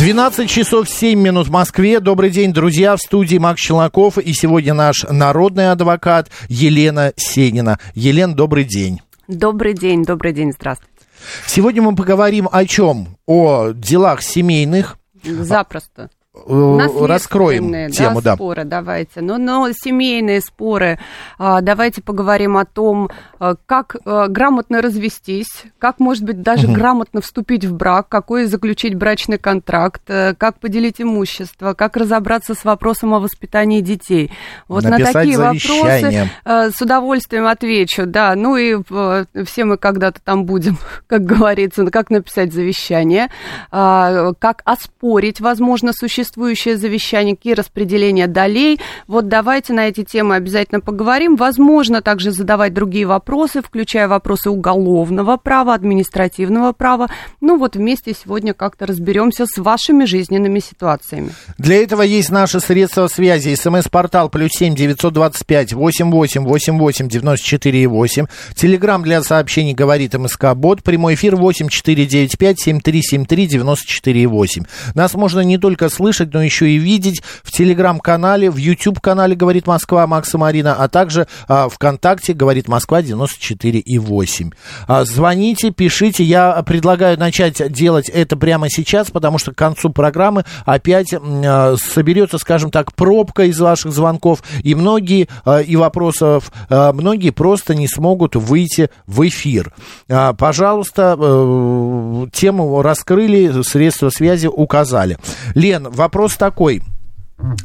12 часов 7 минут в Москве. Добрый день, друзья. В студии Макс Челноков. И сегодня наш народный адвокат Елена Сенина. Елена, добрый день. Добрый день, добрый день, здравствуйте. Сегодня мы поговорим о чем? О делах семейных. Запросто. Э, раскроем да, тему, да. споры, давайте. Но, но семейные споры, а, давайте поговорим о том, а, как а, грамотно развестись, как, может быть, даже угу. грамотно вступить в брак, какой заключить брачный контракт, э, как поделить имущество, как разобраться с вопросом о воспитании детей. Вот Написать на такие завещание. вопросы с удовольствием отвечу, да. Ну и все мы когда-то там будем, как говорится, как написать завещание, как оспорить, возможно, существование существующее завещание, какие распределения долей. Вот давайте на эти темы обязательно поговорим. Возможно также задавать другие вопросы, включая вопросы уголовного права, административного права. Ну вот вместе сегодня как-то разберемся с вашими жизненными ситуациями. Для этого есть наши средства связи. СМС-портал плюс семь девятьсот двадцать пять восемь восемь восемь восемь девяносто четыре восемь. Телеграмм для сообщений говорит МСК Бот. Прямой эфир восемь четыре девять пять семь три семь три девяносто четыре восемь. Нас можно не только слышать, слышать, но еще и видеть в телеграм-канале, в YouTube-канале «Говорит Москва» Макса Марина, а также а, ВКонтакте «Говорит Москва» 94,8. А, звоните, пишите. Я предлагаю начать делать это прямо сейчас, потому что к концу программы опять а, соберется, скажем так, пробка из ваших звонков, и многие а, и вопросов, а, многие просто не смогут выйти в эфир. А, пожалуйста, а, тему раскрыли, средства связи указали. Лен, вопрос такой.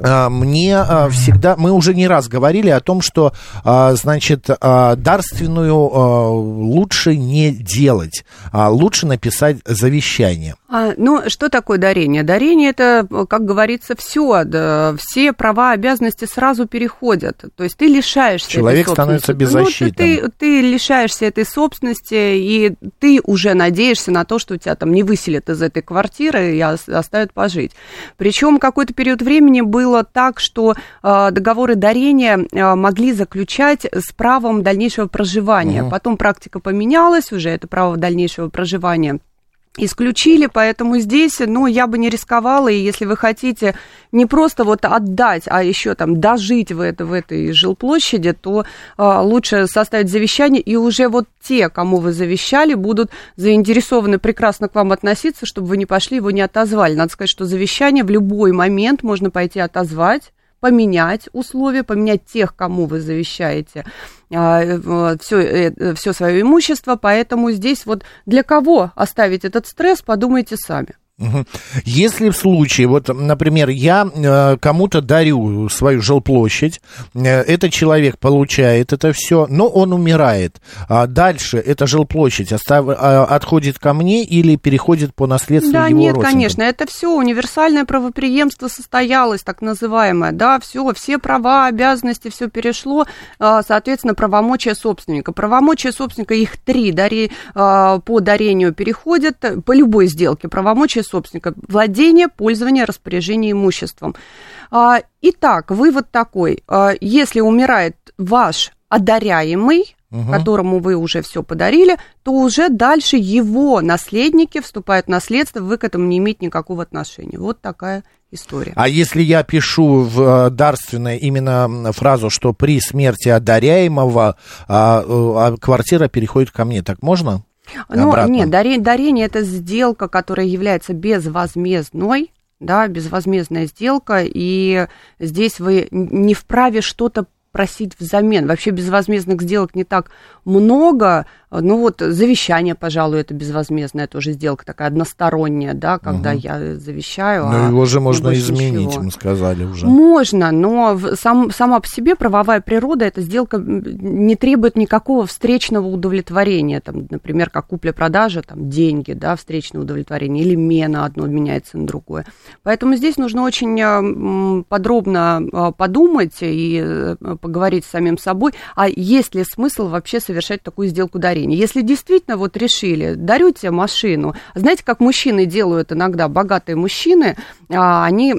А, мне а, всегда, мы уже не раз говорили о том, что, а, значит, дарственную лучше не делать, а лучше написать завещание. А, ну, что такое дарение? Дарение это, как говорится, все, да, все права, обязанности сразу переходят. То есть ты лишаешься Человек становится беззащитным. Ну, ты, ты лишаешься этой собственности, и ты уже надеешься на то, что тебя там не выселят из этой квартиры и оставят пожить. Причем какой-то период времени было так, что э, договоры дарения э, могли заключать с правом дальнейшего проживания. Угу. Потом практика поменялась, уже это право дальнейшего проживания исключили, поэтому здесь, ну, я бы не рисковала, и если вы хотите не просто вот отдать, а еще там дожить в, это, в этой жилплощади, то а, лучше составить завещание, и уже вот те, кому вы завещали, будут заинтересованы прекрасно к вам относиться, чтобы вы не пошли, его не отозвали. Надо сказать, что завещание в любой момент можно пойти отозвать, поменять условия, поменять тех, кому вы завещаете все, все свое имущество, поэтому здесь вот для кого оставить этот стресс, подумайте сами. Если в случае, вот, например, я э, кому-то дарю свою жилплощадь, э, этот человек получает это все, но он умирает, а дальше эта жилплощадь остав, а, отходит ко мне или переходит по наследству да, его нет, конечно, это все универсальное правоприемство состоялось, так называемое, да, все, все права, обязанности, все перешло, а, соответственно, правомочия собственника. Правомочия собственника, их три, дари, а, по дарению переходят, по любой сделке, правомочия собственника. Владение, пользование, распоряжение имуществом. А, итак, вывод такой. А, если умирает ваш одаряемый, угу. которому вы уже все подарили, то уже дальше его наследники вступают в наследство, вы к этому не имеете никакого отношения. Вот такая история. А если я пишу в э, дарственное именно фразу, что при смерти одаряемого а, а, квартира переходит ко мне, так можно? Ну, обратно. нет, дарение, дарение это сделка, которая является безвозмездной, да, безвозмездная сделка, и здесь вы не вправе что-то просить взамен. Вообще безвозмездных сделок не так много, ну вот завещание, пожалуй, это безвозмездная тоже сделка такая односторонняя, да, когда угу. я завещаю. Но а его же можно изменить, ничего. мы сказали уже. Можно, но сам, сама по себе правовая природа, эта сделка не требует никакого встречного удовлетворения, там, например, как купля-продажа, там, деньги, да, встречное удовлетворение, или мена одно меняется на другое. Поэтому здесь нужно очень подробно подумать и э, поговорить с самим собой, а есть ли смысл вообще совершать такую сделку дарения. Если действительно вот решили, дарю тебе машину, знаете, как мужчины делают иногда, богатые мужчины, а, они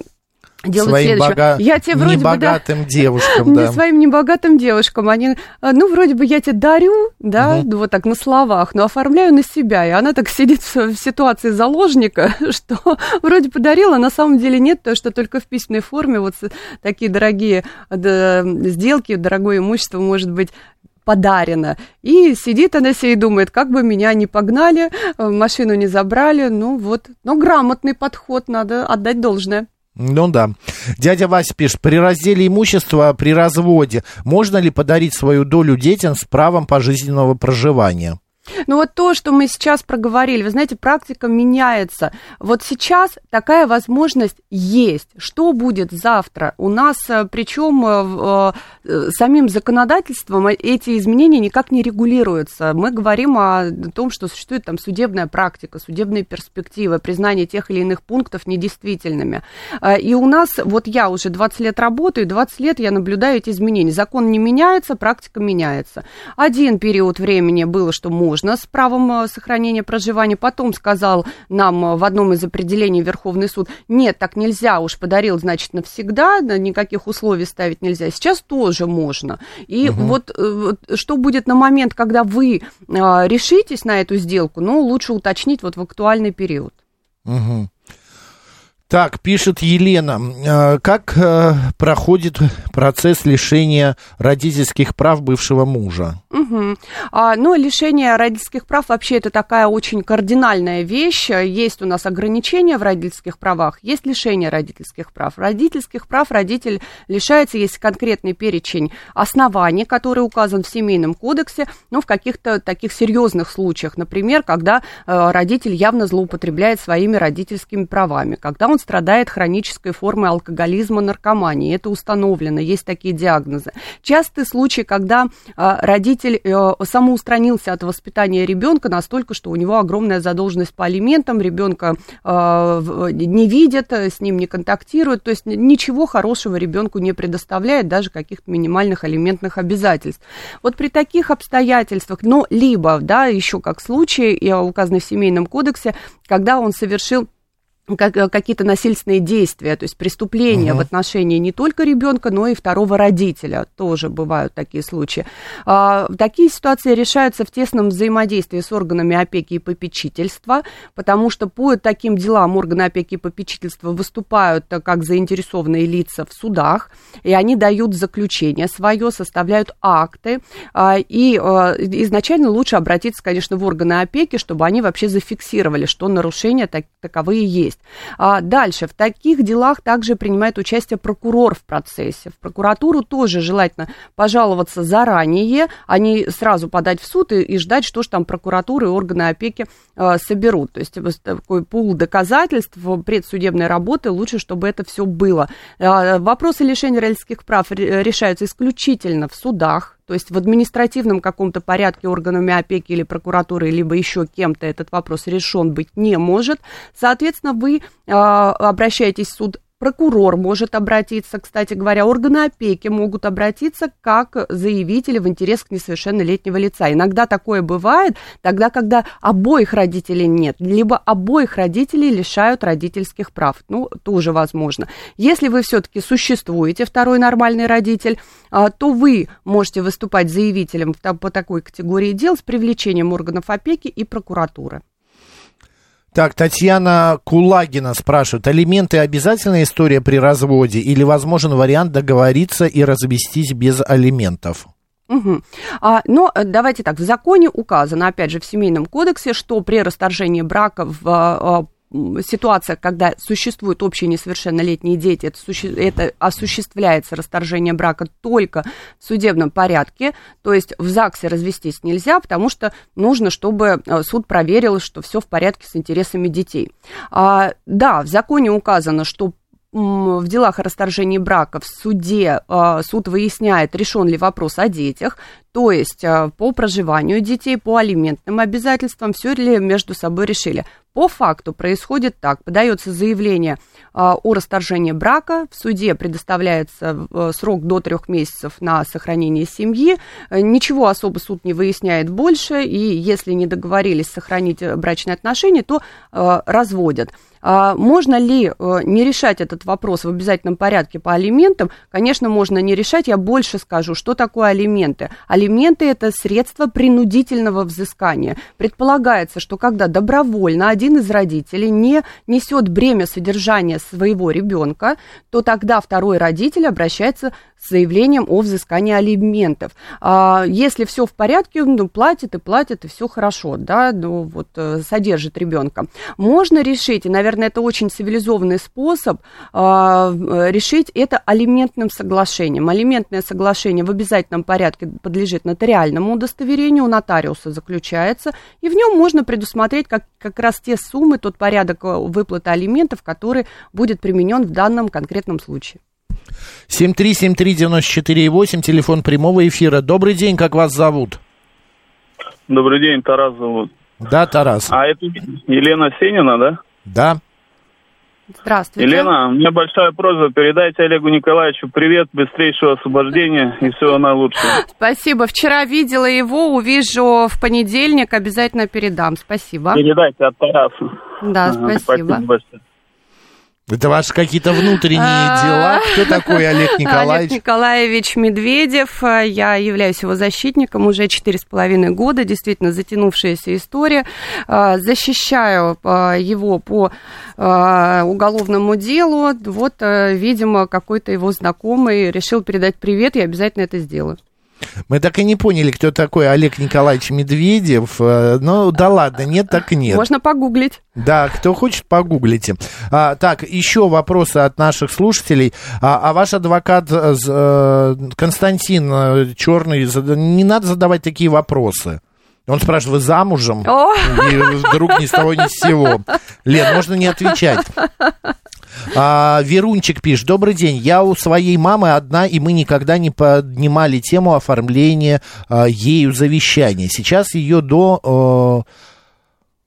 делают своим следующее. бога... Я тебе вроде небогатым бы, да, девушкам, да. Своим небогатым девушкам. Они, а, ну, вроде бы я тебе дарю, да, угу. вот так на словах, но оформляю на себя. И она так сидит в ситуации заложника, что вроде подарила, на самом деле нет, то, что только в письменной форме вот такие дорогие сделки, дорогое имущество может быть подарено. И сидит она себе и думает, как бы меня не погнали, машину не забрали, ну вот. Но грамотный подход, надо отдать должное. Ну да. Дядя Вася пишет, при разделе имущества при разводе можно ли подарить свою долю детям с правом пожизненного проживания? Ну вот то, что мы сейчас проговорили, вы знаете, практика меняется. Вот сейчас такая возможность есть. Что будет завтра? У нас, э, причем э, э, самим законодательством эти изменения никак не регулируются. Мы говорим о том, что существует там судебная практика, судебные перспективы, признание тех или иных пунктов недействительными. И у нас, вот я уже 20 лет работаю, 20 лет я наблюдаю эти изменения. Закон не меняется, практика меняется. Один период времени было, что можно можно с правом э, сохранения проживания. Потом сказал нам э, в одном из определений Верховный суд, нет, так нельзя, уж подарил, значит, навсегда, никаких условий ставить нельзя. Сейчас тоже можно. И угу. вот, вот что будет на момент, когда вы решитесь на эту сделку, ну, лучше уточнить вот в актуальный период. Угу. Так, пишет Елена, э, как э, проходит процесс лишения родительских прав бывшего мужа? Угу. А, ну, лишение родительских прав вообще это такая очень кардинальная вещь. Есть у нас ограничения в родительских правах, есть лишение родительских прав. Родительских прав родитель лишается, есть конкретный перечень оснований, который указан в Семейном кодексе, но в каких-то таких серьезных случаях, например, когда э, родитель явно злоупотребляет своими родительскими правами, когда он он страдает хронической формой алкоголизма, наркомании. Это установлено, есть такие диагнозы. Частый случай, когда э, родитель э, самоустранился от воспитания ребенка настолько, что у него огромная задолженность по алиментам, ребенка э, не видит, с ним не контактирует, то есть ничего хорошего ребенку не предоставляет, даже каких-то минимальных алиментных обязательств. Вот при таких обстоятельствах, но либо, да, еще как случай, указанный в Семейном кодексе, когда он совершил как, э, какие-то насильственные действия, то есть преступления угу. в отношении не только ребенка, но и второго родителя. Тоже бывают такие случаи. А, такие ситуации решаются в тесном взаимодействии с органами опеки и попечительства, потому что по таким делам органы опеки и попечительства выступают как заинтересованные лица в судах, и они дают заключение свое, составляют акты, а, и а, изначально лучше обратиться, конечно, в органы опеки, чтобы они вообще зафиксировали, что нарушения так, таковые есть есть. А дальше, в таких делах также принимает участие прокурор в процессе. В прокуратуру тоже желательно пожаловаться заранее, а не сразу подать в суд и, и ждать, что же там прокуратура и органы опеки э, соберут. То есть такой пул доказательств предсудебной работы, лучше, чтобы это все было. Э, вопросы лишения родительских прав решаются исключительно в судах, то есть в административном каком-то порядке органами опеки или прокуратуры, либо еще кем-то этот вопрос решен быть не может. Соответственно, вы э, обращаетесь в суд Прокурор может обратиться, кстати говоря, органы опеки могут обратиться как заявители в интерес к несовершеннолетнего лица. Иногда такое бывает, тогда, когда обоих родителей нет, либо обоих родителей лишают родительских прав. Ну, тоже возможно. Если вы все-таки существуете, второй нормальный родитель, а, то вы можете выступать заявителем по такой категории дел с привлечением органов опеки и прокуратуры. Так, Татьяна Кулагина спрашивает, алименты обязательная история при разводе или возможен вариант договориться и развестись без алиментов? Угу. А, но э, давайте так, в законе указано, опять же, в Семейном кодексе, что при расторжении брака в а, ситуация, когда существуют общие несовершеннолетние дети, это, суще... это осуществляется расторжение брака только в судебном порядке, то есть в ЗАГСе развестись нельзя, потому что нужно, чтобы э, суд проверил, что все в порядке с интересами детей. А, да, в законе указано, что в делах о расторжении брака в суде а, суд выясняет, решен ли вопрос о детях, то есть а, по проживанию детей, по алиментным обязательствам, все ли между собой решили. По факту происходит так. Подается заявление а, о расторжении брака. В суде предоставляется э, срок до трех месяцев на сохранение семьи. Э, ничего особо суд не выясняет больше, и если не договорились сохранить э, брачные отношения, то разводят. А можно ли не решать этот вопрос в обязательном порядке по алиментам? Конечно, можно не решать. Я больше скажу, что такое алименты. Алименты – это средство принудительного взыскания. Предполагается, что когда добровольно один из родителей не несет бремя содержания своего ребенка, то тогда второй родитель обращается с заявлением о взыскании алиментов. А если все в порядке, ну, платит и платит, и все хорошо, да, ну, вот, э, содержит ребенка. Можно решить, и, наверное, это очень цивилизованный способ а, решить это алиментным соглашением. Алиментное соглашение в обязательном порядке подлежит нотариальному удостоверению, у нотариуса заключается, и в нем можно предусмотреть как, как раз те суммы, тот порядок э, выплаты алиментов, который будет применен в данном конкретном случае. 7373948, телефон прямого эфира. Добрый день, как вас зовут? Добрый день, Тарас зовут. Да, Тарас. А это Елена Сенина, да? Да. Здравствуйте. Елена, у меня большая просьба. Передайте Олегу Николаевичу привет, быстрейшего освобождения и всего наилучшего. Спасибо. Вчера видела его, увижу в понедельник, обязательно передам. Спасибо. Передайте от Тараса. Да, спасибо. Спасибо большое. Это ваши какие-то внутренние а. дела? Кто такой Олег Николаевич? Олег Николаевич Медведев. Я являюсь его защитником уже четыре с половиной года. Действительно, затянувшаяся история. А, защищаю а, его по уголовному делу. Вот, видимо, какой-то его знакомый решил передать привет. Я обязательно это сделаю. Мы так и не поняли, кто такой Олег Николаевич Медведев. Э, ну, да ладно, нет, так и нет. Можно погуглить. Да, кто хочет, погуглите. А, так, еще вопросы от наших слушателей. А, а ваш адвокат э, Константин э, Черный, не надо задавать такие вопросы. Он спрашивает, вы замужем? О! И вдруг ни с того ни с сего. Лен, можно не отвечать. А, Верунчик пишет, добрый день, я у своей мамы одна, и мы никогда не поднимали тему оформления а, ею завещания. Сейчас ее до... А,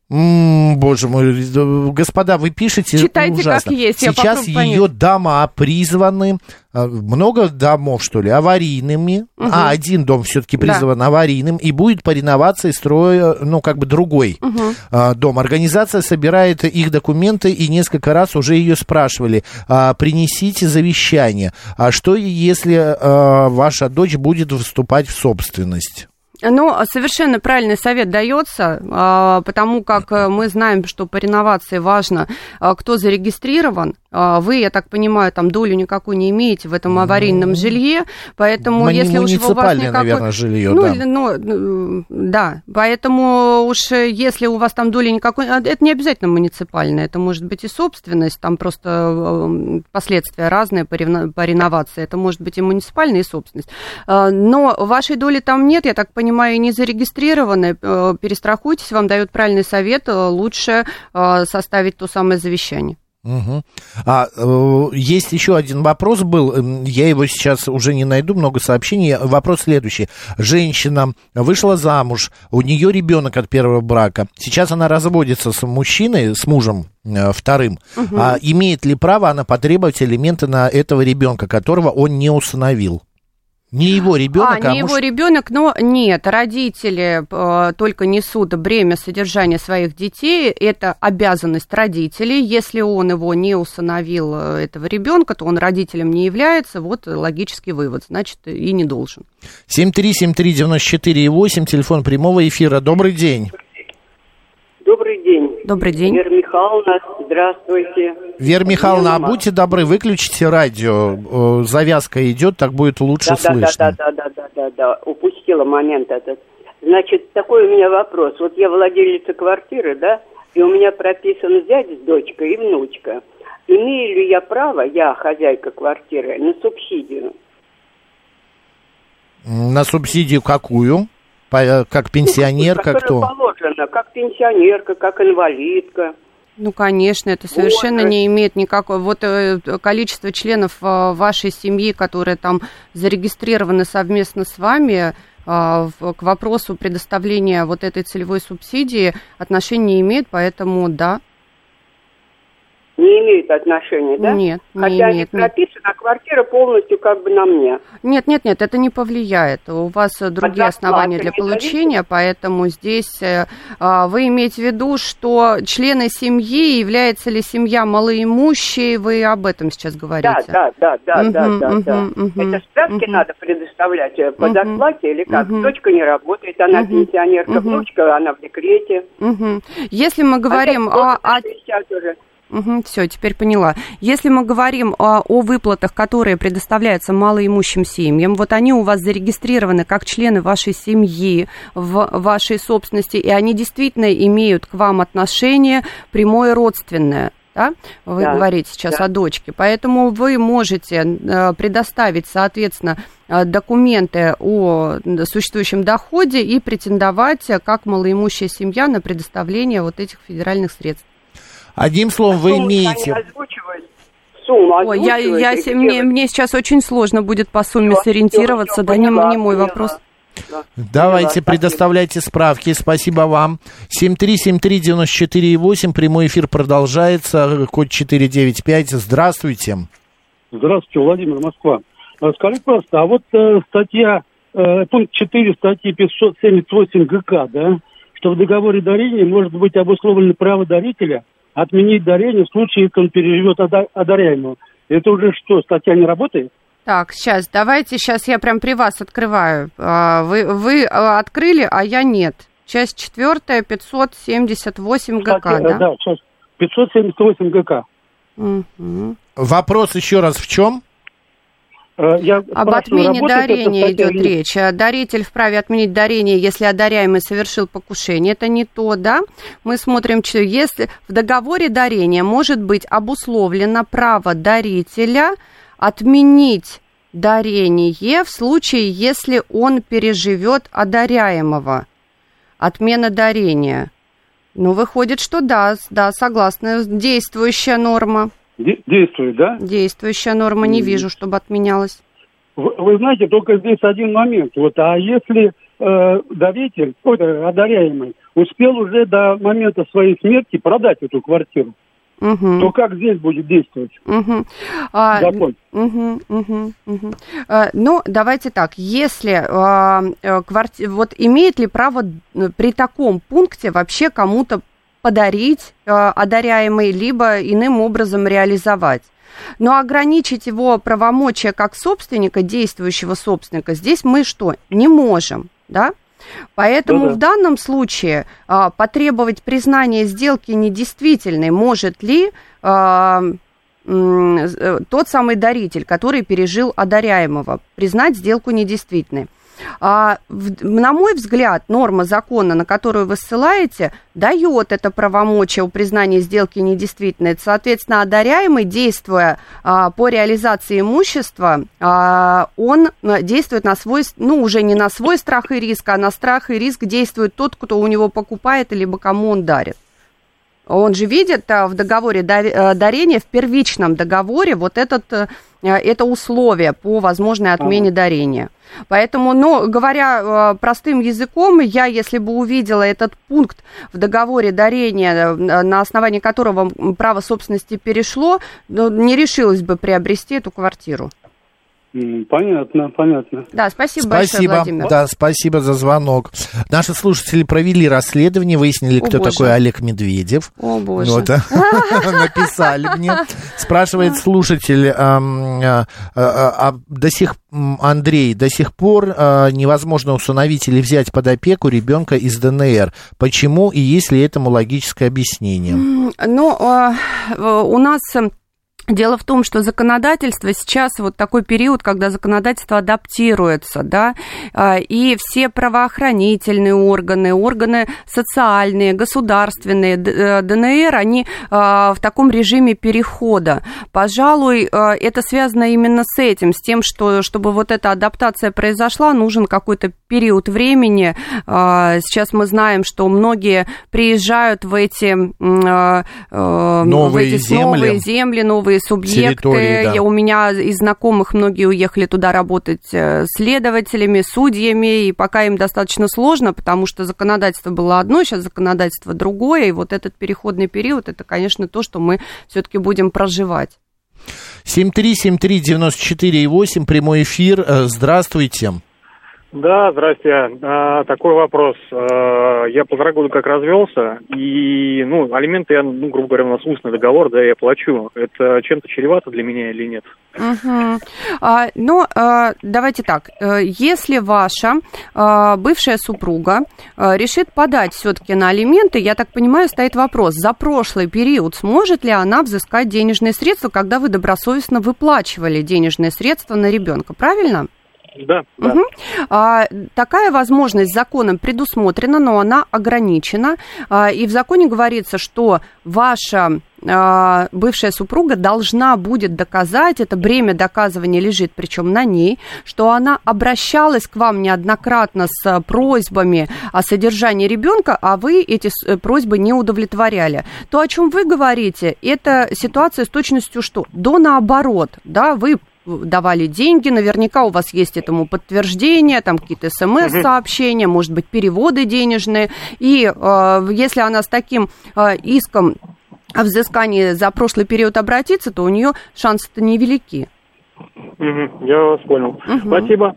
боже мой, господа, вы пишете Читайте ужасно. как есть. Сейчас ее дома призваны, а, много домов, что ли, аварийными. Угу. А, один дом все-таки призван да. аварийным, и будет по реновации строя, ну, как бы другой угу. а, дом. Организация собирает их документы, и несколько раз уже ее спрашивали, а, принесите завещание. А что, если а, ваша дочь будет вступать в собственность? Ну, совершенно правильный совет дается, а, потому как э, мы знаем, что по реновации важно, а, кто зарегистрирован. А, вы, я так понимаю, там долю никакую не имеете в этом аварийном жилье, поэтому Мы если уж у вас никакой... наверное, жилье, ну, да. Ну, да, поэтому уж э, если у вас там доли никакой... Это не обязательно муниципальная, это может быть и собственность, там просто э, последствия разные по, по реновации, это может быть и муниципальная, и собственность. Но вашей доли там нет, я так понимаю, понимаю, не зарегистрированы, э, перестрахуйтесь, вам дают правильный совет, э, лучше э, составить то самое завещание. Угу. А э, есть еще один вопрос был, эм, я его сейчас уже не найду, много сообщений. Вопрос следующий: женщина вышла замуж, у нее ребенок от первого брака. Сейчас она разводится с мужчиной, с мужем э, вторым. Угу. А имеет ли право она потребовать элементы на этого ребенка, которого он не установил? Не его ребенок, а, а не муж... его ребенок, но нет, родители э, только несут бремя содержания своих детей. Это обязанность родителей. Если он его не усыновил э, этого ребенка, то он родителем не является. Вот логический вывод, значит и не должен. 7373948, телефон прямого эфира. Добрый день. Добрый день. Добрый день. Вера Михайловна, здравствуйте. Вера Михайловна, а будьте добры, выключите радио. Завязка идет, так будет лучше да, слышно. Да, да, да, да, да, да, упустила момент этот. Значит, такой у меня вопрос. Вот я владелица квартиры, да, и у меня прописан зять с дочкой и внучка. Имею ли я право, я хозяйка квартиры, на субсидию? На субсидию какую? Как пенсионерка, ну, кто? Положено, как пенсионерка, как инвалидка. Ну, конечно, это совершенно вот. не имеет никакого... Вот э, количество членов э, вашей семьи, которые там зарегистрированы совместно с вами, к вопросу предоставления вот этой целевой субсидии отношения не имеет, поэтому да, не имеют отношения, да? Нет, не Хотя имеет. они прописаны, а квартира полностью как бы на мне. Нет, нет, нет, это не повлияет. У вас другие От зарплаты основания для получения, поэтому здесь э, а, вы имеете в виду, что члены семьи, является ли семья малоимущей, вы об этом сейчас говорите? Да, да, да, да, Мгм, да, да, да. мгм, мгм, Это справки мгм. надо предоставлять э, по зарплате или как? Мгм. Дочка не работает, она Мгм. пенсионерка, Мгм. внучка, она в декрете. Мгм. Если мы говорим а о, о 60 уже. все, теперь поняла. Если мы говорим о, о выплатах, которые предоставляются малоимущим семьям, вот они у вас зарегистрированы как члены вашей семьи в вашей собственности, и они действительно имеют к вам отношение прямое родственное. Да? Вы Да, говорите сейчас да. о дочке. Поэтому вы можете э, предоставить, соответственно, э, документы о существующем доходе и претендовать э, как малоимущая семья на предоставление вот этих федеральных средств. Одним словом, вы Сумму имеете... Сумму Ой, я, я, се- мне, мне сейчас очень сложно будет по сумме Всё, сориентироваться, всё, да не, поняла, не мой поняла. вопрос. Да. Давайте, Поняла, предоставляйте справки. Спасибо вам. 7373948, прямой эфир продолжается, код 495. Здравствуйте. Здравствуйте, Владимир Москва. А Скажите, пожалуйста, а вот э, статья, э, пункт 4 статьи 578 ГК, да, что в договоре дарения может быть обусловлено право дарителя отменить дарение в случае, если он переживет ода- одаряемого. Это уже что, статья не работает? Так, сейчас, давайте, сейчас я прям при вас открываю. А, Вы, вы а, открыли, а я нет. Часть четвертая, 578 ГК, Статья, да? Да, сейчас. 578 ГК. Мгм. Вопрос еще раз в чем? Э, Я Об отмене дарения идет или речь. А Даритель вправе отменить дарение, если одаряемый совершил покушение. Это не то, да? Мы смотрим, что если в договоре дарения может быть обусловлено право дарителя отменить дарение в случае, если он переживет одаряемого. Отмена дарения. Ну, выходит, что да, да, согласна. Действующая норма. Де- Действует, да? Действующая норма. Не вижу, чтобы отменялась. Вы, вы знаете, только здесь один момент. Вот, а если э, даритель, ой, э, одаряемый, успел уже до момента своей смерти продать эту квартиру, Мгм. то как здесь будет действовать Мгм. А, закон? мгм, мгм, мгм. А, ну, давайте так, если а, э, кварти- вот имеет ли право э, при таком пункте вообще кому-то подарить а, одаряемый, либо иным образом реализовать? Но ограничить его правомочия как собственника, действующего собственника, здесь мы что, не можем, да? Поэтому Ну да. в данном случае а, потребовать признания сделки недействительной может ли а, м, э, тот самый даритель, который пережил одаряемого, признать сделку недействительной. А, в- на мой взгляд, норма закона, на которую вы ссылаете, дает это правомочие о признании сделки недействительной. Соответственно, одаряемый, действуя а, по реализации имущества, а, он действует на свой, ну, уже не на свой страх и риск, а на страх и риск действует тот, кто у него покупает, либо кому он дарит. Он же видит а, в договоре э, дарения, в первичном договоре вот этот, э, это условие по возможной отмене дарения. Поэтому, ну, говоря э, простым языком, я, если бы увидела этот пункт в договоре дарения, на основании которого право собственности перешло, ну, не решилась бы приобрести эту квартиру. Понятно, понятно. Да, спасибо, большое, Спасибо. Владимир. Да, спасибо за звонок. Наши слушатели провели расследование, выяснили, О, кто боже. такой Олег Медведев. О, боже. Вот, а, написали мне. Спрашивает слушатель, ам, а, а, а до сих, Андрей, до сих пор а, невозможно усыновить или взять под опеку ребенка из ДНР. Почему и есть ли этому логическое объяснение? Ну, у нас Дело в том, что законодательство сейчас вот такой период, когда законодательство адаптируется, да, а, и все правоохранительные органы, органы социальные, государственные, э, ДНР, они а, в таком режиме перехода. Пожалуй, а, это связано именно с этим, с тем, что чтобы вот эта адаптация произошла, нужен какой-то период времени. Сейчас мы знаем, что многие приезжают в эти э, в Новые эти земли. новые земли, новые субъекты. да. У меня из знакомых многие уехали туда работать э, следователями, судьями, и пока им достаточно сложно, потому что законодательство было одно, сейчас законодательство другое, и вот этот переходный период, это, конечно, то, что мы все-таки будем проживать. 7373948, прямой эфир. Э, Здравствуйте. Да, здрасте. А, такой вопрос. А, я полтора года как развелся, и, ну, алименты я, ну, грубо говоря, у нас устный договор, да, я плачу. Это чем-то чревато для меня или нет? Мгм. А, ну, а, давайте так. Э, Если ваша бывшая супруга решит подать все-таки на алименты, я так понимаю, стоит вопрос, за прошлый период сможет ли она взыскать денежные средства, когда вы добросовестно выплачивали денежные средства на ребенка, правильно? Да, да. Мгм. А, такая возможность законом предусмотрена, но она ограничена. А, и в законе говорится, что ваша а, бывшая супруга должна будет доказать, это бремя доказывания лежит причем на ней, что она обращалась к вам неоднократно с просьбами о содержании ребенка, а вы эти э, просьбы не удовлетворяли. То, о чем вы говорите, это ситуация с точностью что? До наоборот, да, вы давали деньги, наверняка у вас есть этому подтверждение, там какие-то смс-сообщения, может быть, переводы денежные. И э, если она с таким э, иском о взыскании за прошлый период обратится, то у нее шансы-то невелики. Мгм, я вас понял. Спасибо.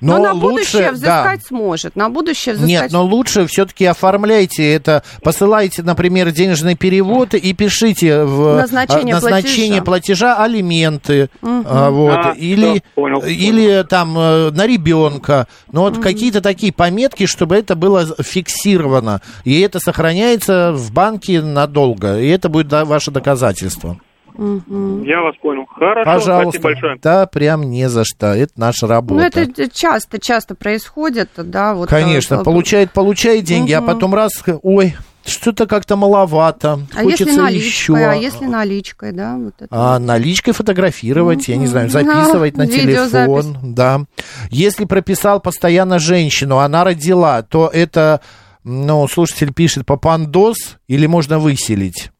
Но, Но на лучше, будущее да. взыскать сможет. На будущее взыскать Нет, но лучше все-таки оформляйте это, посылайте, например, денежный перевод и пишите в Назначение а, назначение платежа, алименты, а, вот, А, или, всё, понял, или там э, на ребенка. Но вот какие-то такие пометки, чтобы это было фиксировано. И это сохраняется в банке надолго. И это будет да, ваше доказательство. Я вас понял. Хорошо, Пожалуйста. спасибо большое. Да, прям не за что. Это наша работа. Ну, это часто, часто происходит, да, вот. Конечно, э, получает, получает деньги, а потом раз, ой, что-то как-то маловато, А хочется если наличкой, еще. а если наличкой, да, вот это. А наличкой фотографировать, я не знаю, записывать на телефон, да. Если прописал постоянно женщину, она родила, то это, ну, слушатель пишет, папандос или можно выселить?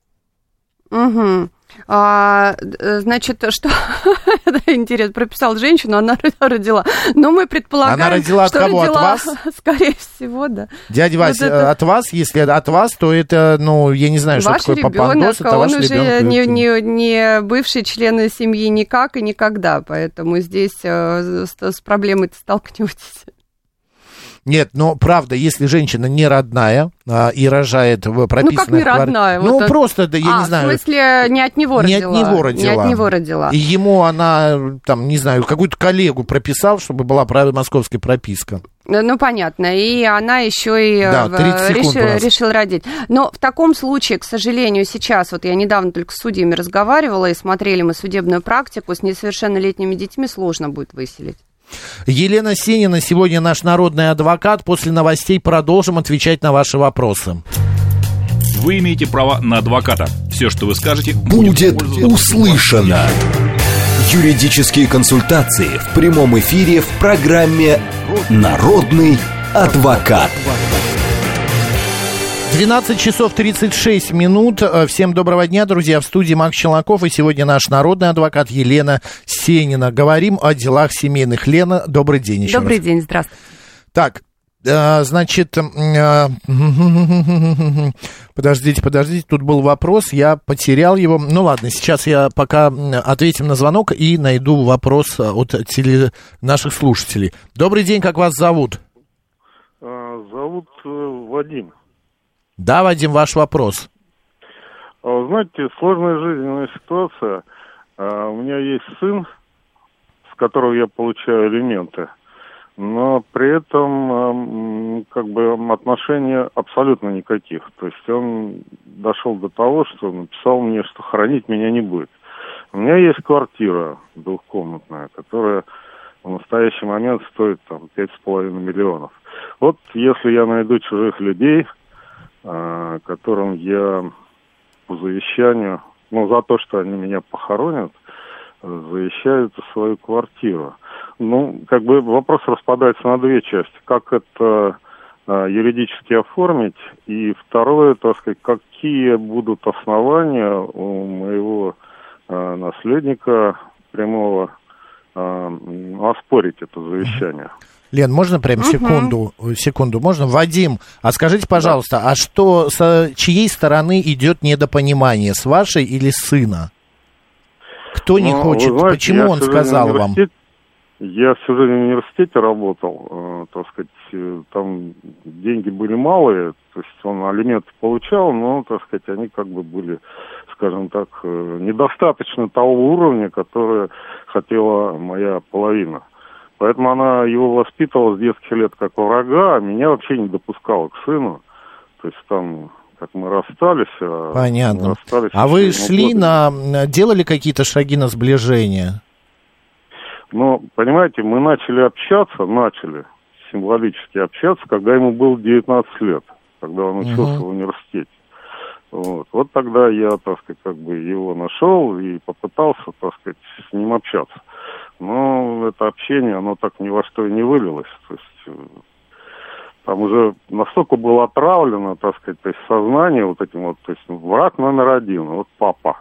Угу. А, э, значит, что интересно, прописал женщину, она родила. Но мы предполагаем, Она родила от что кого? От родила, вас? Скорее всего, да. Дядя Вась, Вот это- от вас, если от вас, то это, ну, я не знаю, что Ваш такое ребенок, папандос, это а он ваш уже ребенок. не, не, не бывший член семьи никак и никогда, поэтому здесь э, с, с проблемой столкнетесь. Нет, но правда, если женщина не родная а, и рожает в прописанной Ну, как не квар- родная? Ну, Вот просто, да, я а, не знаю. в смысле, не от него не родила? от него родила. Не от него родила. И ему она, там, не знаю, какую-то коллегу прописал, чтобы была московская прописка. Ну, ну, понятно. И она еще и э, Да, в- 30 секунд у решила, нас. решила родить. Но в таком случае, к сожалению, сейчас, вот я недавно только с судьями разговаривала, и смотрели мы судебную практику, с несовершеннолетними детьми сложно будет выселить. Елена Сенина сегодня наш народный адвокат. После новостей продолжим отвечать на ваши вопросы. Вы имеете право на адвоката. Все, что вы скажете, Будет пользу- услышано. Юридические консультации в прямом эфире в программе «Народный адвокат». 12 часов 36 минут. Э, Всем доброго дня, друзья. В студии Макс Челноков. И сегодня наш народный адвокат Елена Сенина. Говорим о делах семейных. Лена, добрый день еще Добрый раз. день, здравствуйте. Так, э, значит, э, подождите, подождите, тут был вопрос, я потерял его. Ну ладно, сейчас я пока ответим на звонок и найду вопрос от теле... наших слушателей. Добрый день, как вас зовут? А, Зовут Вадим. Да, Вадим, ваш вопрос. А Знаете, сложная жизненная ситуация. А, У меня есть сын, с которого я получаю элементы, но при этом ам, как бы отношений абсолютно никаких. То есть он дошел до того, что написал мне, что хранить меня не будет. У меня есть квартира двухкомнатная, которая в настоящий момент стоит там пять с половиной миллионов. Вот если я найду чужих людей, а, которым я по завещанию, ну, за то, что они меня похоронят, э, завещаю эту свою квартиру. Ну, как бы вопрос распадается на две части. Как это э, юридически оформить? И второе, так сказать, какие будут основания у моего э, наследника прямого э, оспорить это завещание. Лен, можно прям Мгм. секунду, секунду, можно? Вадим, а скажите, пожалуйста, а что, с чьей стороны идет недопонимание, с вашей или с сына? Кто не Ну, хочет? знаете, Почему я он сказал вам? Я всю жизнь в университете работал, э, так сказать, э, там деньги были малые, то есть он алименты получал, но, так сказать, они как бы были, скажем так, э, недостаточно того уровня, которое хотела моя половина. Поэтому она его воспитывала с детских лет как врага, а меня вообще не допускала к сыну. То есть там, как мы расстались... а мы Понятно. расстались А вы шли года. на... делали какие-то шаги на сближение? Но, понимаете, мы начали общаться, начали символически общаться, когда ему было 19 лет, когда он учился Мгм. в университете. Вот. вот тогда я, так сказать, как бы его нашел и попытался, так сказать, с ним общаться. Но это общение, оно так ни во что и не вылилось. То есть э, там уже настолько было отравлено, так сказать, то есть сознание вот этим вот, то есть враг номер один, вот папа.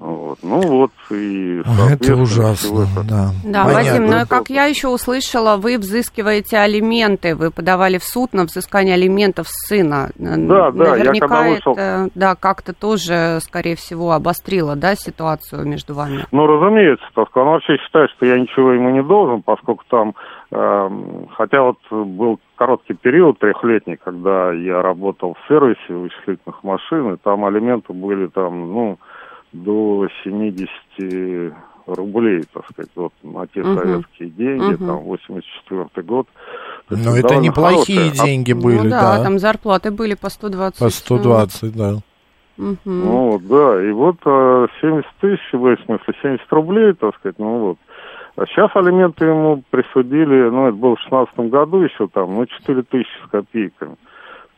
Вот. Ну вот и Это ужасно, это- да. Да, Понятно. Вадим, ну и как я еще услышала, вы взыскиваете алименты, вы подавали в суд на взыскание алиментов сына. Да, да, я Наверняка когда вышел- это, да, как-то тоже, скорее всего, обострило, да, ситуацию между вами. Ну, разумеется, так сказать, он вообще считает, что я ничего ему не должен, поскольку там, эм, хотя вот был короткий период трехлетний, когда я работал в сервисе вычислительных машин, и там алименты были там, ну, до 70 рублей, так сказать, вот на те Мгм. советские деньги, Мгм. там, 84 год. Ну, это довольно неплохие хорошие. А деньги были, ну да, да. там зарплаты были по 120. По 120, да. Мгм. Ну, вот, да, и вот э, 70 тысяч, в смысле 70 рублей, так сказать, ну вот. А сейчас алименты ему присудили, ну, это было в 16 году еще там, ну, 4 тысячи с копейками.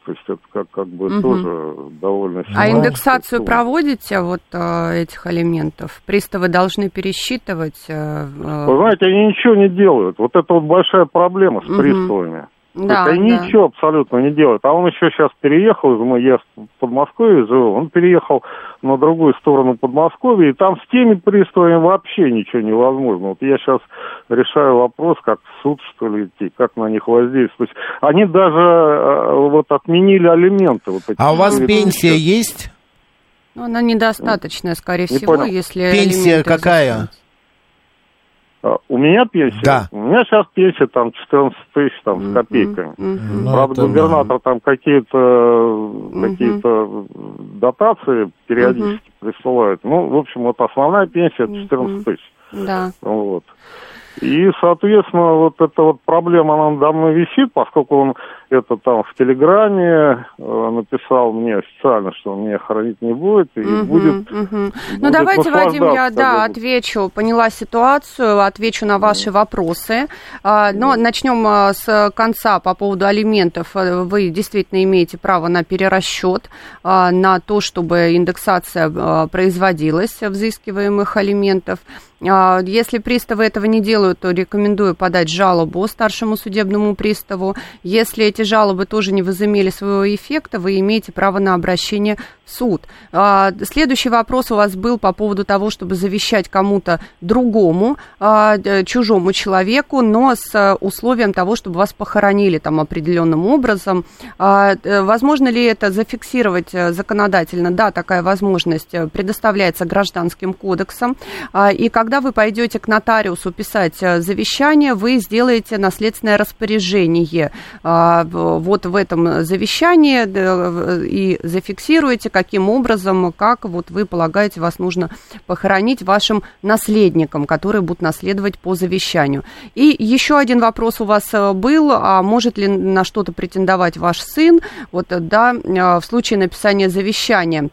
То есть это как, как бы Мгм. тоже довольно А символическая индексацию сумма. проводите вот э, этих алиментов? Приставы должны пересчитывать? э, э, Вы знаете, они ничего не делают. Вот это вот большая проблема с Мгм. приставами. То да, они да. ничего абсолютно не делают. А он еще сейчас переехал, из- я в Подмосковье живу, он переехал на другую сторону Подмосковья, и там с теми приставами вообще ничего невозможно. Вот я сейчас решаю вопрос, как в суд, что ли, идти, как на них воздействовать. Они даже э, вот отменили алименты. Вот эти А у вас пенсия есть? Ну, она недостаточная, скорее Не всего, понял. если... Пенсия какая? взыскиваются. А, У меня пенсия? Да. У меня сейчас пенсия там 14 тысяч там, с копейками. Ну, Правда, губернатор там какие-то какие-то дотации периодически присылает. Ну, в общем, вот основная пенсия это 14 тысяч. Да. Вот. И, соответственно, вот эта вот проблема, она надо мной висит, поскольку он это там в Телеграме э, написал мне официально, что он меня хоронить не будет, и Мгм, будет... Ну, будет давайте, Вадим, я, да, отвечу, поняла ситуацию, отвечу на ваши вопросы. А, Но начнем а, с конца по поводу алиментов. А, Вы действительно имеете право на перерасчет, а, на то, чтобы индексация а, производилась взыскиваемых алиментов. А, Если приставы этого не делают, то рекомендую подать жалобу старшему судебному приставу. Если эти жалобы тоже не возымели своего эффекта, вы имеете право на обращение суд. А, Следующий вопрос у вас был по поводу того, чтобы завещать кому-то другому, а, д- чужому человеку, но с а, условием того, чтобы вас похоронили там определенным образом. А, э, Возможно ли это зафиксировать э, законодательно? Да, такая возможность э, предоставляется гражданским кодексом. И когда вы пойдете к нотариусу писать э, завещание, вы сделаете наследственное распоряжение вот в этом завещании и зафиксируете, каким образом, как вот вы полагаете, вас нужно похоронить вашим наследникам, которые будут наследовать по завещанию. И еще один вопрос у вас э, был, а может ли на что-то претендовать ваш сын, вот, э, да, э, в случае написания завещания.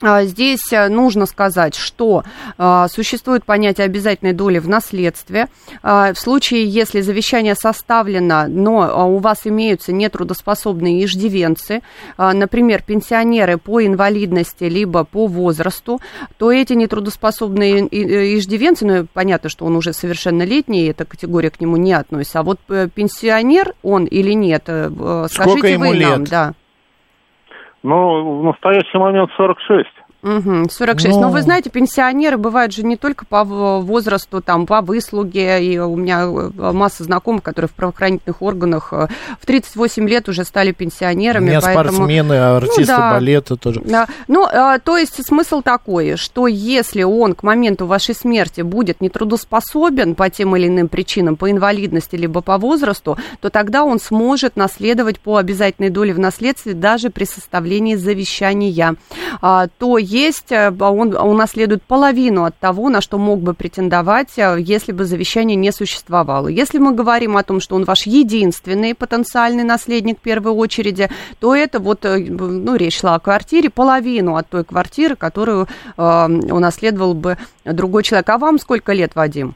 А, Здесь э, нужно сказать, что а, существует понятие обязательной доли в наследстве. А, В случае, если завещание составлено, но у вас имеются нетрудоспособные иждивенцы, а, например, пенсионеры по инвалидности либо по возрасту, то эти нетрудоспособные и- иждивенцы, ну, понятно, что он уже совершеннолетний, эта категория к нему не относится, а вот э, пенсионер он или нет, э, э, скажите ему вы нам, лет? да. Ну, в настоящий момент 46. Угу, 46. Но... Но вы знаете, пенсионеры бывают же не только по возрасту, там, по выслуге. И у меня э, масса знакомых, которые в правоохранительных органах э, в 38 лет уже стали пенсионерами. У меня поэтому... спортсмены, артисты ну, да, балета тоже. Да. Ну, а, то есть смысл такой, что если он к моменту вашей смерти будет нетрудоспособен по тем или иным причинам, по инвалидности либо по возрасту, то тогда он сможет наследовать по обязательной доле в наследстве даже при составлении завещания. А, то есть э, он унаследует половину от того, на что мог бы претендовать, э, если бы завещание не существовало. Если мы говорим о том, что он ваш единственный потенциальный наследник в первой очереди, то это вот, э, ну, речь шла о квартире, половину от той квартиры, которую э, унаследовал бы другой человек. А вам сколько лет, Вадим?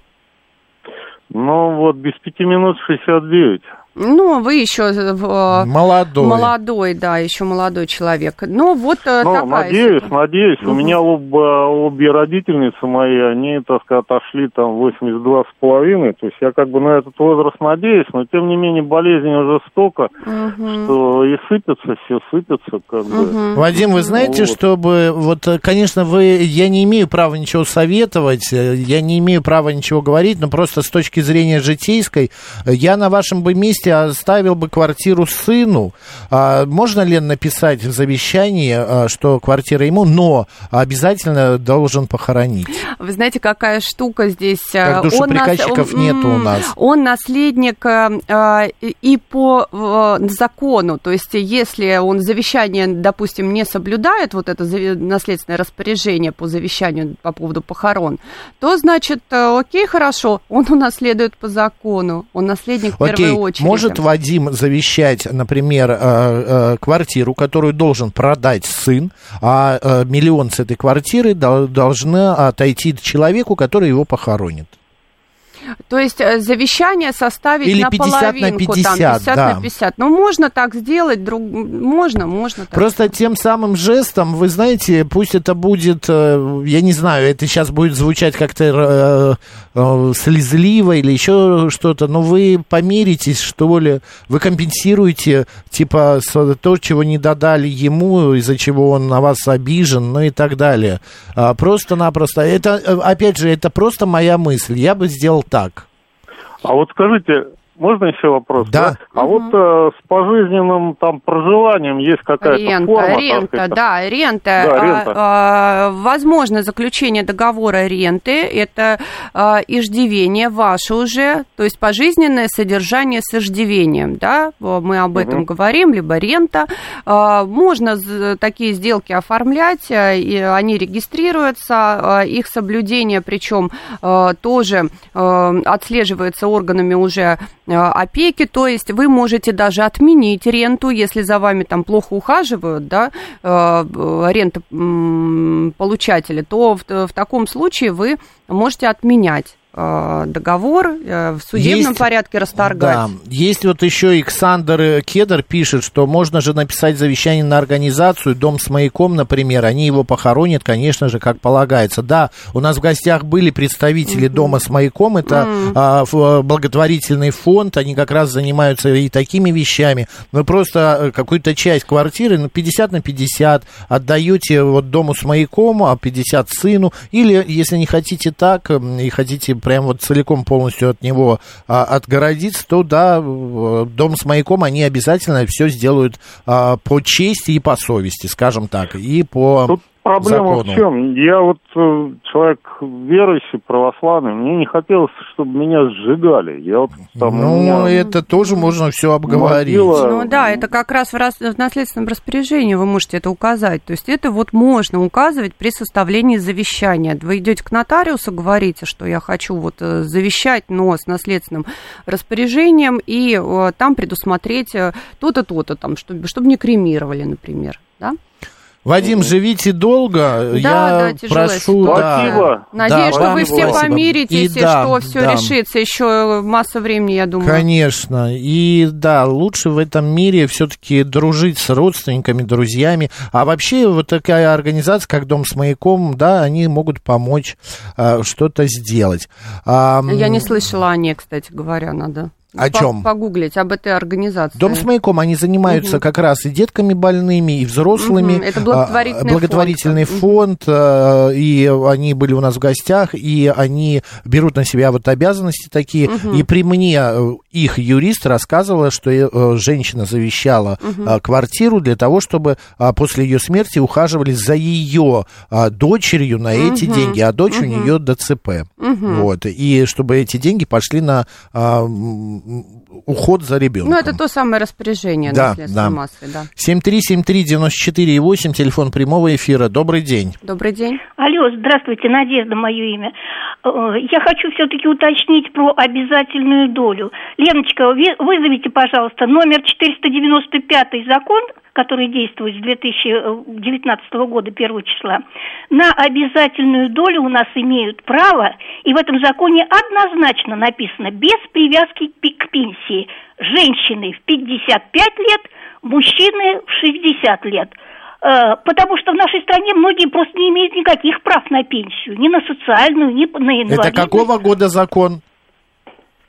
Ну, вот без пяти минут 69. Ну, вы еще э, молодой. Молодой, да, еще молодой человек. Ну, вот э, ну, такая надеюсь, надеюсь. Угу. У меня оба, обе родительницы мои, они, так сказать, отошли там 82 с половиной. То есть я как бы на этот возраст надеюсь, но тем не менее болезнь уже столько, угу. что и сыпется, все сыпется. Как угу. бы. Вадим, вы знаете, вот. чтобы, вот, конечно, вы, я не имею права ничего советовать, я не имею права ничего говорить, но просто с точки зрения житейской, я на вашем бы месте месте оставил бы квартиру сыну. А, можно ли написать в завещании, а, что квартира ему, но обязательно должен похоронить? Вы знаете, какая штука здесь? Как душеприказчиков он, нету у нас. Он наследник а, и по закону, то есть если он завещание, допустим, не соблюдает, вот это наследственное распоряжение по завещанию по поводу похорон, то, значит, окей, хорошо, он унаследует по закону, он наследник в первую очередь. Может Вадим завещать, например, э, э, квартиру, которую должен продать сын, а э, миллион с этой квартиры должны отойти человеку, который его похоронит? То есть э, завещание составить Или на 50 половинку, на 50, там, 50 да. на 50. Ну, можно так сделать, друг... можно, можно. Так Просто сделать. тем самым жестом, вы знаете, пусть это будет, э, я не знаю, это сейчас будет звучать как-то э, э, слезливо или еще что-то, но вы помиритесь, что ли, вы компенсируете, типа, то, чего не додали ему, из-за чего он на вас обижен, ну и так далее. А, просто-напросто, это, э, опять же, это просто моя мысль, я бы сделал так. А вот скажите, можно еще вопрос? Да. да? А угу. вот э, с пожизненным там проживанием есть какая-то рента, форма? Рента, да, рента. Да, рента. А, а, возможно заключение договора ренты, это а, иждивение ваше уже, то есть пожизненное содержание с иждивением, да, мы об этом угу. говорим, либо рента. А, можно такие сделки оформлять, а, и они регистрируются, а, их соблюдение, причем а, тоже а, отслеживается органами уже Э, опеки, то есть вы можете даже отменить ренту, если за вами там плохо ухаживают, да, э, рентополучатели, то в, в таком случае вы можете отменять. Э, договор э, в судебном есть, порядке расторгать. Да, есть вот еще Александр Кедр пишет, что можно же написать завещание на организацию, дом с маяком, например, они его похоронят, конечно же, как полагается. Да, у нас в гостях были представители mm-hmm. дома с маяком, это mm-hmm. благотворительный фонд, они как раз занимаются и такими вещами. Вы просто э, какую-то часть квартиры, ну, 50 на 50 отдаете вот дому с маяком, а 50 сыну, или, если не хотите так, и хотите прям вот целиком полностью от него а, отгородиться, то да, дом с маяком они обязательно все сделают а, по чести и по совести, скажем так, и по Тут Проблема закону. в чем? Я вот э, человек верующий, православный, мне не хотелось, чтобы меня сжигали. Я вот там, ну, меня... это тоже можно все обговорить. Могила... Ну да, это как раз в, рас... в наследственном распоряжении вы можете это указать. То есть это вот можно указывать при составлении завещания. Вы идете к нотариусу, говорите, что я хочу вот э, завещать, но с наследственным распоряжением, и э, там предусмотреть то-то, то-то, там, чтобы, чтобы не кремировали, например, да? Вадим, живите долго. Да, Я да, прошу. Да, Надеюсь, да, что вы все помиритесь, и, и да, что все да. решится. Еще масса времени, я думаю. Конечно. И да, лучше в этом мире все-таки дружить с родственниками, друзьями. А вообще вот такая организация, как Дом с маяком, да, они могут помочь а, что-то сделать. А, Я не слышала о ней, кстати говоря, надо О по- чем? Погуглить об этой организации. Дом с маяком, они занимаются как раз и детками больными, и взрослыми. Мгм, это благотворительный А, благотворительный фонд, а, и они были у нас в гостях, и они берут на себя вот обязанности такие. И при мне э, их юрист рассказывала, что э, женщина завещала а, квартиру для того, чтобы после ее смерти ухаживали за ее дочерью на эти деньги, а дочь у нее ДЦП. Вот. И чтобы эти деньги пошли на уход за ребенком. Ну, это то самое распоряжение Да, наследственной да. массы, да. 7373948, телефон прямого эфира. Добрый день. Добрый день. Алло, здравствуйте, Надежда, мое имя. Э, Я хочу все-таки уточнить про обязательную долю. Леночка, вы- вызовите, пожалуйста, номер 495 закон, который действует с 2019 года, 1 числа. На обязательную долю у нас имеют право, и в этом законе однозначно написано, без привязки к пенсии. Женщины в 55 лет, мужчины в 60 лет. Э, Потому что в нашей стране многие просто не имеют никаких прав на пенсию, ни на социальную, ни на инвалидность. Это какого года закон?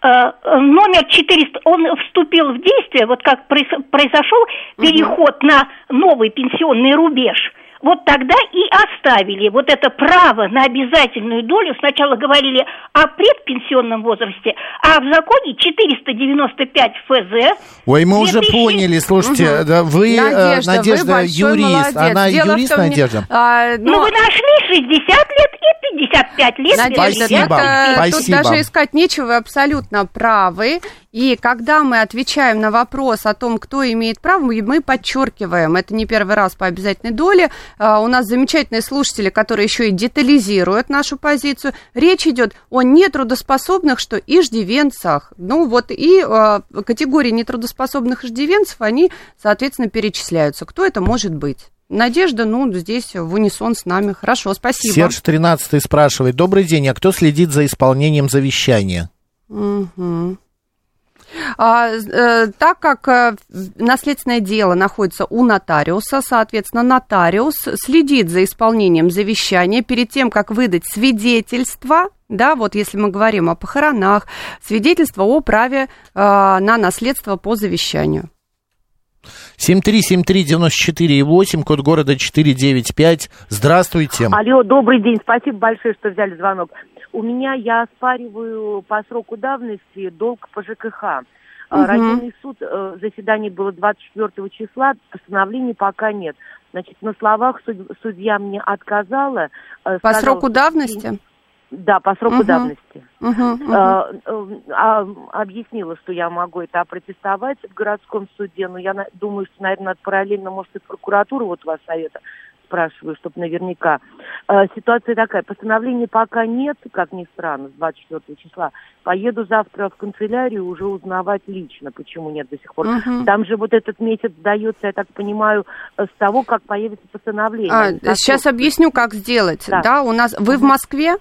Э, Номер 400, он вступил в действие, вот как произ- произошел переход на новый пенсионный рубеж. Вот тогда и оставили вот это право на обязательную долю. Сначала говорили о предпенсионном возрасте, а в законе 495 ФЗ Ой, мы уже 2000 поняли, слушайте, да, вы, э, Надежда, Надежда, вы юрист, молодец. она Дело юрист, том, Надежда? а, Ну, но- вы нашли 60 лет и 55 лет. Надежда, Спасибо, тут, э, тут спасибо. даже искать нечего, вы абсолютно правы. И когда мы отвечаем на вопрос о том, кто имеет право, мы подчеркиваем, это не первый раз по обязательной доле, у нас замечательные слушатели, которые еще и детализируют нашу позицию. Речь идет о нетрудоспособных, что иждивенцах. Ну вот и а, категории нетрудоспособных иждивенцев, они, соответственно, перечисляются. Кто это может быть? Надежда, ну, здесь в унисон с нами. Хорошо, спасибо. Серж 13 спрашивает, добрый день, а кто следит за исполнением завещания? Мгм. А, э, так как э, наследственное дело находится у нотариуса, соответственно, нотариус следит за исполнением завещания перед тем, как выдать свидетельство, да, вот если мы говорим о похоронах, свидетельство о праве э, на наследство по завещанию. 7373948, код города 495. Здравствуйте. Алло, добрый день, спасибо большое, что взяли звонок. У меня я оспариваю по сроку давности долг по ЖКХ. А, Мгм. Районный суд, э, заседание было 24 числа, постановлений пока нет. Значит, на словах суд- судья мне отказала. э, По сказала, сроку давности? Да, по сроку Мгм. давности. Мгм, мгм. А, а, объяснила, что я могу это опротестовать в городском суде, но я на- думаю, что, наверное, надо параллельно, может, и прокуратуру, вот вас совета спрашиваю, чтобы наверняка. А, ситуация такая, постановления пока нет, как ни странно, с 24 числа. Поеду завтра в канцелярию уже узнавать лично, почему нет до сих пор. Мгм. Там же вот этот месяц дается, я так понимаю, э, с того, как появится постановление. А, сейчас объясню, как сделать. Да, Да. у нас вы в Москве?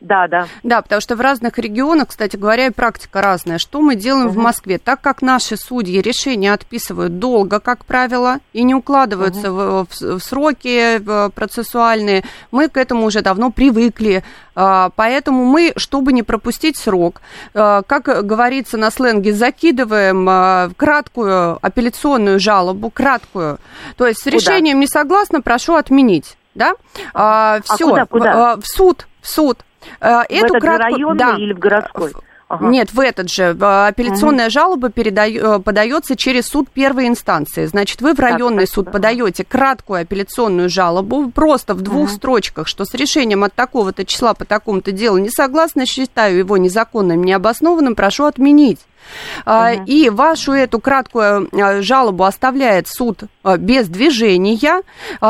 Да, да. Да, потому что в разных регионах, кстати говоря, и практика разная. Что мы делаем в Москве? Так как наши судьи решения отписывают долго, как правило, и не укладываются в, в- в сроки процессуальные, мы к этому уже давно привыкли. А, Поэтому мы, чтобы не пропустить срок, а, как говорится на сленге, закидываем а, краткую апелляционную жалобу, краткую. То есть с Куда? решением не согласна, прошу отменить. Да? А все, куда, куда? В суд, в суд. Э, В этот же кратку- районный да. или в городской? Ага. Нет, в этот же. Э, Апелляционная жалоба передаю- э, подается через суд первой инстанции. Значит, вы в районный суд спасибо. подаете краткую апелляционную жалобу, просто в двух строчках, что с решением от такого-то числа по такому-то делу не согласна, считаю его незаконным, необоснованным, прошу отменить. А, И вашу эту краткую а, жалобу оставляет суд а, без движения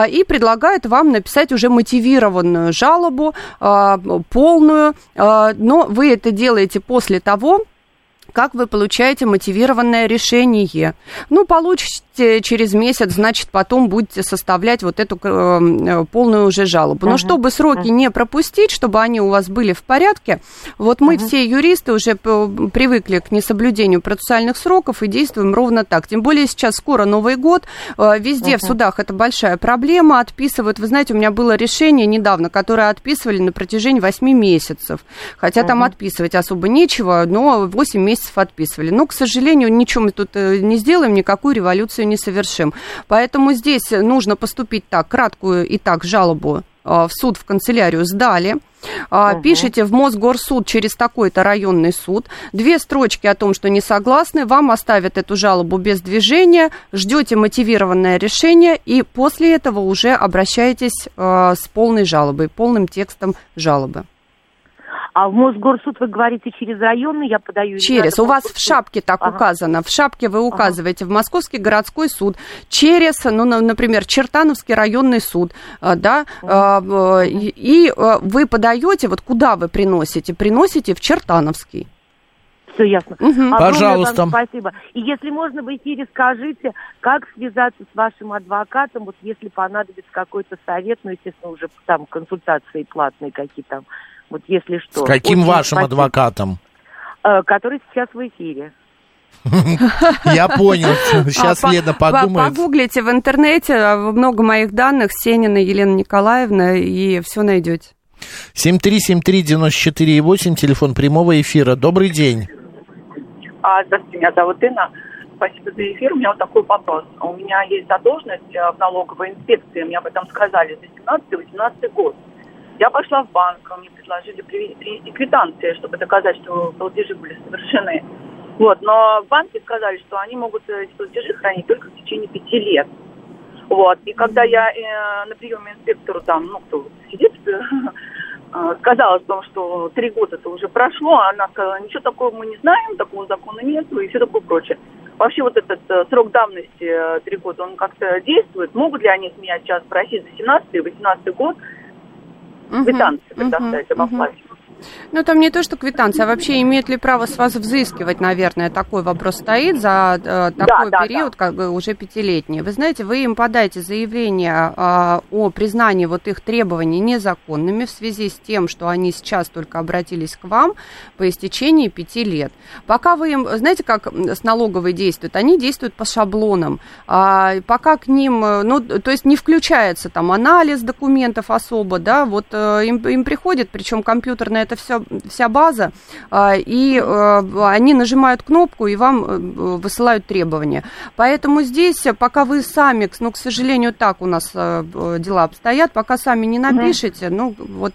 и предлагает вам написать уже мотивированную жалобу, полную, но вы это делаете после того, как вы получаете мотивированное решение. Ну, получите через месяц, значит, потом будете составлять вот эту э, полную уже жалобу. Но чтобы сроки не пропустить, чтобы они у вас были в порядке, вот мы все юристы уже привыкли к несоблюдению процессуальных сроков и действуем ровно так. Тем более сейчас скоро Новый год, э, везде в судах это большая проблема, отписывают. Вы знаете, у меня было решение недавно, которое отписывали на протяжении 8 месяцев. Хотя там отписывать особо нечего, но 8 месяцев месяцев отписывали. Но, к сожалению, ничего мы тут э, не сделаем, никакую революцию не совершим. Поэтому здесь нужно поступить так, краткую и так жалобу в суд, в канцелярию сдали, угу. пишите в Мосгорсуд через такой-то районный суд, две строчки о том, что не согласны, вам оставят эту жалобу без движения, ждете мотивированное решение и после этого уже обращаетесь с полной жалобой, полным текстом жалобы. А в Мосгорсуд вы говорите через районный, я подаю... Через. У вас в шапке так ага. указано. В шапке вы указываете ага. в Московский городской суд, через, ну, например, Чертановский районный суд, а, да, ага. и, и вы подаете, вот куда вы приносите? Приносите в Чертановский. Все ясно. Угу. Пожалуйста. Спасибо. И если можно в эфире, скажите, как связаться с вашим адвокатом, вот если понадобится какой-то совет, ну, естественно, уже там консультации платные какие там вот если что. С каким Очень вашим спасибо. адвокатом? Э, который сейчас в эфире. Я понял. Сейчас а, Лена подумает. Погуглите в интернете, а, много моих данных, Сенина Елена Николаевна, и все найдете. 7373948, телефон прямого эфира. Добрый день. А, здравствуйте, меня зовут Инна. Спасибо за эфир. У меня вот такой вопрос. У меня есть задолженность э, в налоговой инспекции. Мне об этом сказали за 17-18 год. Я пошла в банк, мне предложили привести квитанции, чтобы доказать, что платежи были совершены. Вот, но в банке сказали, что они могут эти платежи хранить только в течение пяти лет. Вот, и когда я э, на приеме инспектору там, ну, кто сидит, э, сказала о том, что три года это уже прошло, а она сказала, ничего такого мы не знаем, такого закона нет и все такое прочее. Вообще вот этот э, срок давности э, три года, он как-то действует? Могут ли они с меня сейчас просить за 17 и 18 год квитанции предоставить об оплате. Ну, там не то, что квитанция, а вообще имеют ли право с вас взыскивать, наверное, такой вопрос стоит за э, такой да, период, да. как бы уже пятилетний. Вы знаете, вы им подаете заявление э, о признании вот их требований незаконными в связи с тем, что они сейчас только обратились к вам по истечении пяти лет. Пока вы им, знаете, как с налоговой действуют? Они действуют по шаблонам. А, пока к ним, э, ну, то есть не включается там анализ документов особо, да, вот э, им, им приходит, причем компьютерная это все, вся база, а, и э, они нажимают кнопку, и вам э, высылают требования. Поэтому здесь, пока вы сами, ну, к сожалению, так у нас э, дела обстоят, пока сами не напишете, ну, вот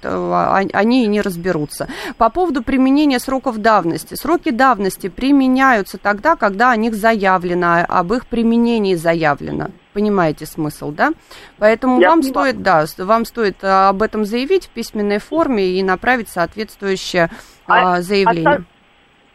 они и не разберутся. По поводу применения сроков давности. Сроки давности применяются тогда, когда о них заявлено, об их применении заявлено понимаете смысл, да? Поэтому Я вам понимаю. стоит, да, вам стоит а, об этом заявить в письменной форме и направить соответствующее а, а заявление.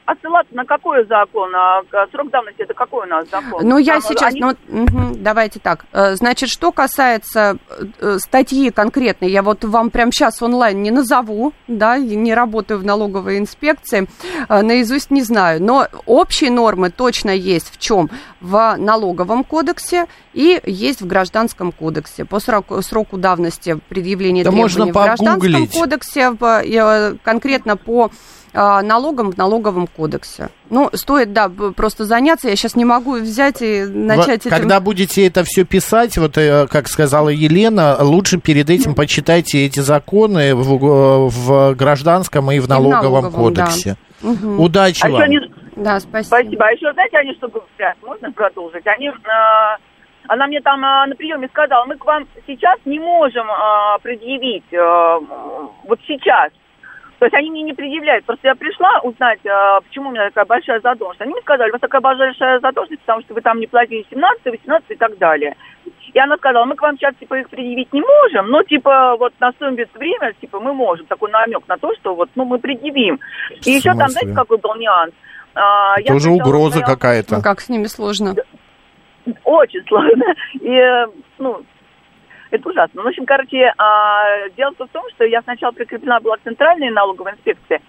А, отсылаться на какой закон? А срок давности это какой у нас закон? Ну, я Там, сейчас, они... ну, угу, давайте так. Э, значит, что касается э, статьи конкретной, я вот вам прямо сейчас онлайн не назову, да, не работаю в налоговой инспекции, э, наизусть не знаю, но общие нормы точно есть в чем? В налоговом кодексе и есть в гражданском кодексе. По сроку, сроку давности предъявления да требований можно в гражданском кодексе, конкретно по а, налогом в налоговом кодексе. Ну, стоит, да, просто заняться. Я сейчас не могу взять и начать... Вы, этим... Когда будете это все писать, вот э, как сказала Елена, лучше перед этим почитайте эти законы в, э, в гражданском и в налоговом, и в налоговом кодексе. Да. Угу. Удачи а вам. Они... Да, спасибо. Спасибо. А еще, знаете, они что говорят? Можно продолжить? Они... Э, она мне там э, на приеме сказала, мы к вам сейчас не можем э, предъявить, э, вот сейчас, то есть они мне не предъявляют. Просто я пришла узнать, а, почему у меня такая большая задолженность. Они мне сказали, у вас такая большая задолженность, потому что вы там не платили 17, 18 и так далее. И она сказала, мы к вам сейчас, типа, их предъявить не можем, но, типа, вот на наступит время, типа, мы можем. Такой намек на то, что вот, ну, мы предъявим. И еще там, знаете, какой был нюанс? А, Тоже угроза смотрела... какая-то. Ну, как с ними сложно? Очень сложно. И, ну, это ужасно. Ну, в общем, короче, а, дело в том, что я сначала прикреплена была к центральной налоговой инспекции,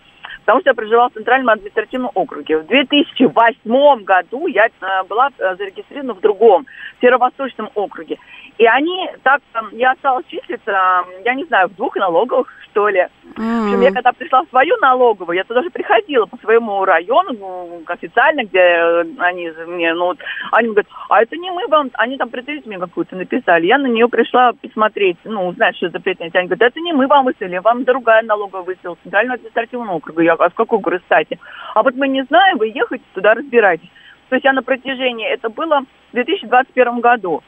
потому что я проживала в Центральном административном округе. В 2008 году я а, была а, зарегистрирована в другом, Северо-Восточном округе. И они так, я осталась числиться, я не знаю, в двух налоговых, что ли. Mm-hmm. В общем, я когда пришла в свою налоговую, я туда же приходила по своему району, ну, официально, где э, они мне, ну, вот, они говорят, а это не мы вам, они там претензию мне какую-то написали. Я на нее пришла посмотреть, ну, узнать, что за претензия. Они говорят, это не мы вам выставили, вам другая налоговая выставила, Центрального административного округа. Я Говорю, а с какой, говорю, стати? А вот мы не знаем, вы ехайте туда, разбирайтесь. То есть я на протяжении, это было в 2021 году.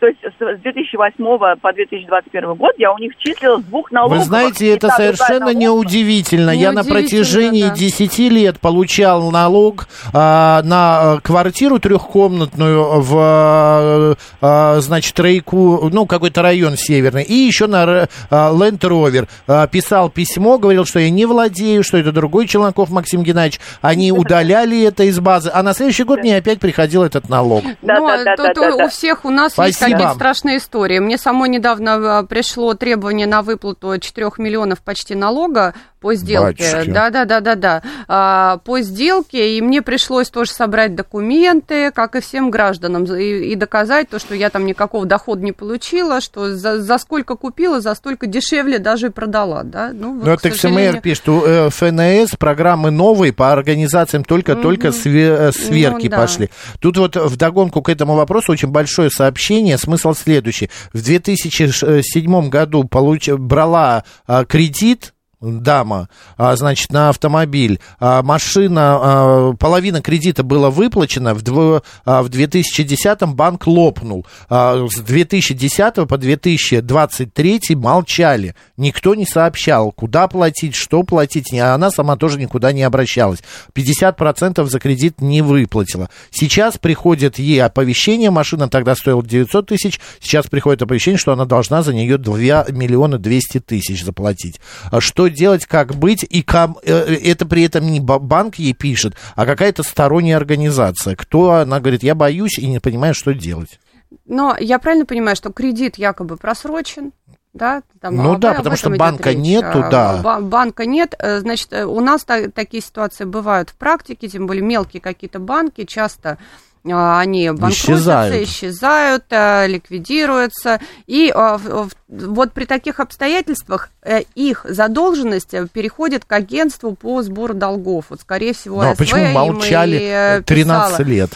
То есть с 2008 по 2021 год я у них числила с двух налогов. Вы знаете, это совершенно неудивительно. Я на протяжении да. 10 лет получал налог а, на квартиру трехкомнатную в, а, а, значит, Рейку, ну, какой-то район северный, и еще на а, Land Rover. А, писал письмо, говорил, что я не владею, что это другой Челноков Максим Геннадьевич. Они удаляли это из базы, а на следующий год мне опять приходил этот налог. Да, Но да, да, тут да, да, у всех у нас есть какие-то страшные истории. Мне самой недавно а, пришло требование на выплату 4 миллионов почти налога по сделке. Да, да, да, да, да. А, по сделке, и мне пришлось тоже собрать документы, как и всем гражданам, и, и доказать то, что я там никакого дохода не получила, что за, за сколько купила, за столько дешевле даже и продала, да. Ну, вот, Ну, к это сожалению. КСМР пишет, у э, ФНС программы новые по организациям только-только све- э, сверки Ну, да. пошли. Тут вот вдогонку к этому вопросу очень большое сообщение. Смысл следующий. В 2007 году получ... брала а, кредит дама, а, значит, на автомобиль. А, машина, а, половина кредита была выплачена, в, дво- а, в 2010 банк лопнул. А, С 2010 по 2023 молчали. Никто не сообщал, куда платить, что платить. И Она сама тоже никуда не обращалась. 50% за кредит не выплатила. Сейчас приходит ей оповещение, машина тогда стоила 900 тысяч, сейчас приходит оповещение, что она должна за нее 2 миллиона 200 тысяч заплатить. А Что делать, как быть, и кам- э, это при этом не ба- банк ей пишет, а какая-то сторонняя организация. Кто, она говорит, я боюсь и не понимаю, что делать. Но я правильно понимаю, что кредит якобы просрочен, да? Там, Ну об- да, потому что банка речь. нету, А, да. ба- Банка нет, э, значит, э, у нас та- такие ситуации бывают в практике, тем более мелкие какие-то банки, часто а, они банкротятся, Исчезают. исчезают, э, ликвидируются. И а, в- в- вот при таких обстоятельствах э, их задолженность э, переходит к агентству по сбору долгов. Вот, скорее всего, а АСВ почему молчали и, э, 13 писала лет?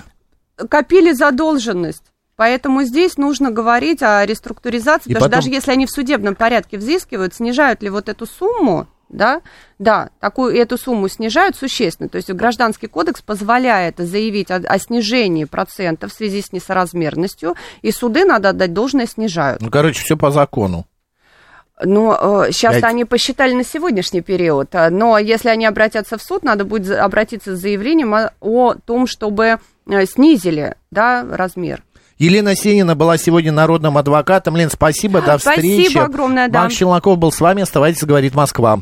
копили задолженность. Поэтому здесь нужно говорить о реструктуризации, И потому потом- что даже если они в судебном порядке взыскивают, снижают ли вот эту сумму, да, да, такую эту сумму снижают существенно. То есть Гражданский кодекс позволяет заявить о, о снижении процента в связи с несоразмерностью, и суды, надо отдать должное, снижают. Ну, короче, все по закону. Но сейчас Пять. они посчитали на сегодняшний период. а, Но если они обратятся в суд, надо будет обратиться с заявлением о, о том, чтобы э, снизили да, размер. Елена Сенина была сегодня народным адвокатом. Лен, спасибо, до встречи. Спасибо огромное, да. Макс Челноков был с вами. Оставайтесь, говорит Москва.